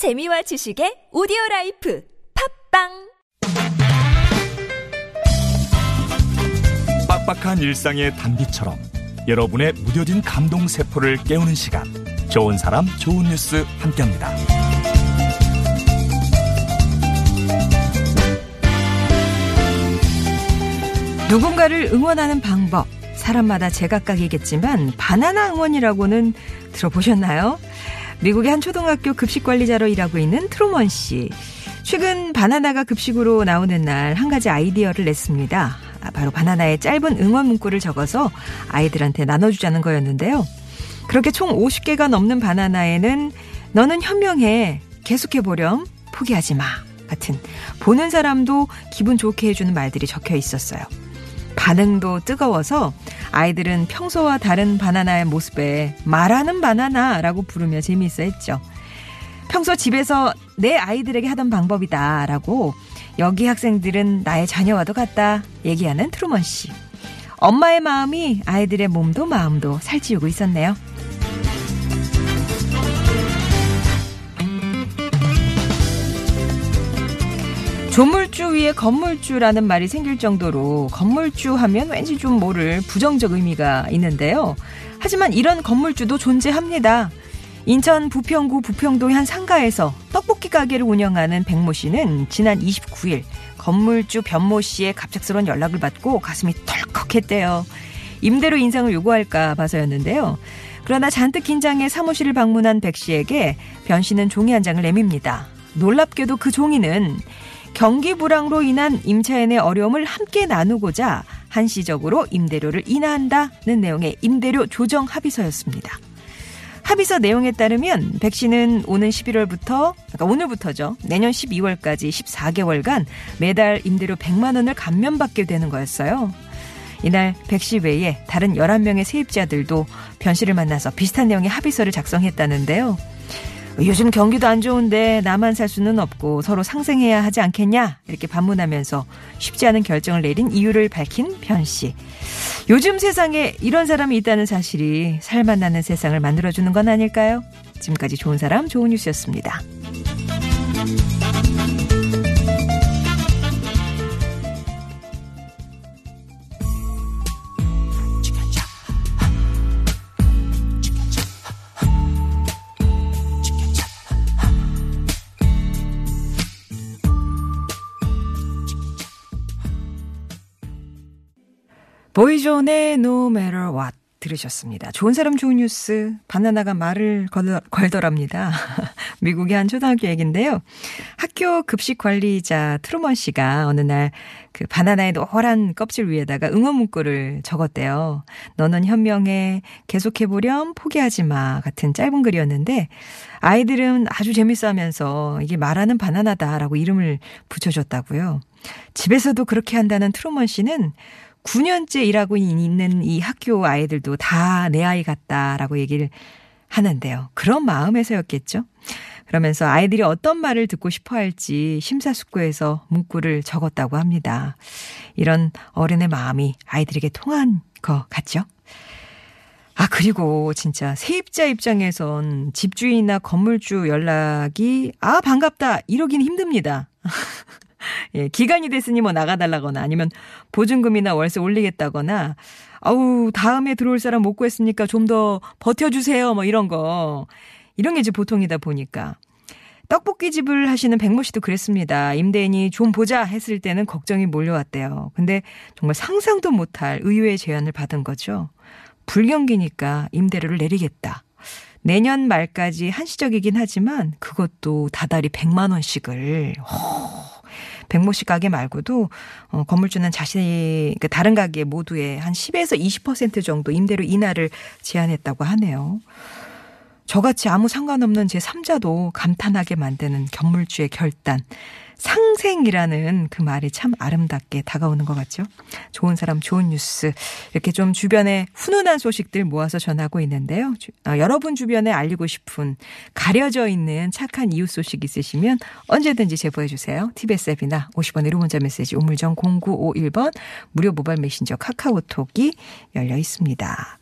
재미와 지식의 오디오 라이프 팟빵 빡빡한 일상의 단비처럼 여러분의 무뎌진 감동 세포를 깨우는 시간 좋은 사람 좋은 뉴스 함께합니다. 누군가를 응원하는 방법 사람마다 제각각이겠지만 바나나 응원이라고는 들어보셨나요? 미국의 한 초등학교 급식 관리자로 일하고 있는 트루먼 씨. 최근 바나나가 급식으로 나오는 날 한 가지 아이디어를 냈습니다. 아, 바로 바나나의 짧은 응원 문구를 적어서 아이들한테 나눠주자는 거였는데요. 그렇게 총 50개가 넘는 바나나에는 너는 현명해. 계속해보렴. 포기하지 마. 같은 보는 사람도 기분 좋게 해주는 말들이 적혀 있었어요. 반응도 뜨거워서 아이들은 평소와 다른 바나나의 모습에 말하는 바나나라고 부르며 재미있어 했죠. 평소 집에서 내 아이들에게 하던 방법이다라고 여기 학생들은 나의 자녀와도 같다 얘기하는 트루먼 씨. 엄마의 마음이 아이들의 몸도 마음도 살찌우고 있었네요. 조물주 위에 건물주라는 말이 생길 정도로 건물주 하면 왠지 좀 모를 부정적 의미가 있는데요. 하지만 이런 건물주도 존재합니다. 인천 부평구 부평동의 한 상가에서 떡볶이 가게를 운영하는 백모 씨는 지난 29일 건물주 변모 씨의 갑작스러운 연락을 받고 가슴이 덜컥했대요. 임대료 인상을 요구할까 봐서였는데요. 그러나 잔뜩 긴장해 사무실을 방문한 백 씨에게 변 씨는 종이 한 장을 내밉니다. 놀랍게도 그 종이는 경기 불황으로 인한 임차인의 어려움을 함께 나누고자 한시적으로 임대료를 인하한다는 내용의 임대료 조정 합의서였습니다. 합의서 내용에 따르면 백 씨는 오는 11월부터 그러니까 오늘부터죠. 내년 12월까지 14개월간 매달 임대료 100만 원을 감면받게 되는 거였어요. 이날 백씨 외에 다른 11명의 세입자들도 변 씨를 만나서 비슷한 내용의 합의서를 작성했다는데요. 요즘 경기도 안 좋은데 나만 살 수는 없고 서로 상생해야 하지 않겠냐 이렇게 반문하면서 쉽지 않은 결정을 내린 이유를 밝힌 변 씨. 요즘 세상에 이런 사람이 있다는 사실이 살만나는 세상을 만들어주는 건 아닐까요? 지금까지 좋은 사람 좋은 뉴스였습니다. 보이존의 No Matter What 들으셨습니다. 좋은 사람 좋은 뉴스 바나나가 말을 걸, 걸더랍니다. 미국의 한 초등학교 얘기인데요. 학교 급식 관리자 트루먼 씨가 어느 날 그 바나나의 노란 껍질 위에다가 응원 문구를 적었대요. 너는 현명해 계속해 보렴 포기하지 마 같은 짧은 글이었는데 아이들은 아주 재밌어 하면서 이게 말하는 바나나다라고 이름을 붙여줬다고요. 집에서도 그렇게 한다는 트루먼 씨는 9년째 일하고 있는 이 학교 아이들도 다 내 아이 같다라고 얘기를 하는데요. 그런 마음에서였겠죠. 그러면서 아이들이 어떤 말을 듣고 싶어 할지 심사숙고해서 문구를 적었다고 합니다. 이런 어른의 마음이 아이들에게 통한 것 같죠? 아, 그리고 진짜 세입자 입장에선 집주인이나 건물주 연락이 아, 반갑다. 이러긴 힘듭니다. 예, 기간이 됐으니 뭐 나가달라거나 아니면 보증금이나 월세 올리겠다거나 아우, 다음에 들어올 사람 못 구했으니까 좀 더 버텨주세요. 뭐 이런 거. 이런 게 이제 보통이다 보니까. 떡볶이 집을 하시는 백모 씨도 그랬습니다. 임대인이 좀 보자 했을 때는 걱정이 몰려왔대요. 근데 정말 상상도 못할 의외의 제안을 받은 거죠. 불경기니까 임대료를 내리겠다. 내년 말까지 한시적이긴 하지만 그것도 다달이 100만 원씩을. 허. 백모 씨 가게 말고도 어, 건물주는 자신이 그 다른 가게 모두의 한 10에서 20% 정도 임대료 인하를 제안했다고 하네요. 저같이 아무 상관없는 제 3자도 감탄하게 만드는 건물주의 결단. 상생이라는 그 말이 참 아름답게 다가오는 것 같죠. 좋은 사람, 좋은 뉴스. 이렇게 좀 주변에 훈훈한 소식들 모아서 전하고 있는데요. 어, 여러분 주변에 알리고 싶은 가려져 있는 착한 이웃 소식 있으시면 언제든지 제보해 주세요. TBS 앱이나 50원의 1호 문자 메시지 우물정 0951번 무료 모바일 메신저 카카오톡이 열려 있습니다.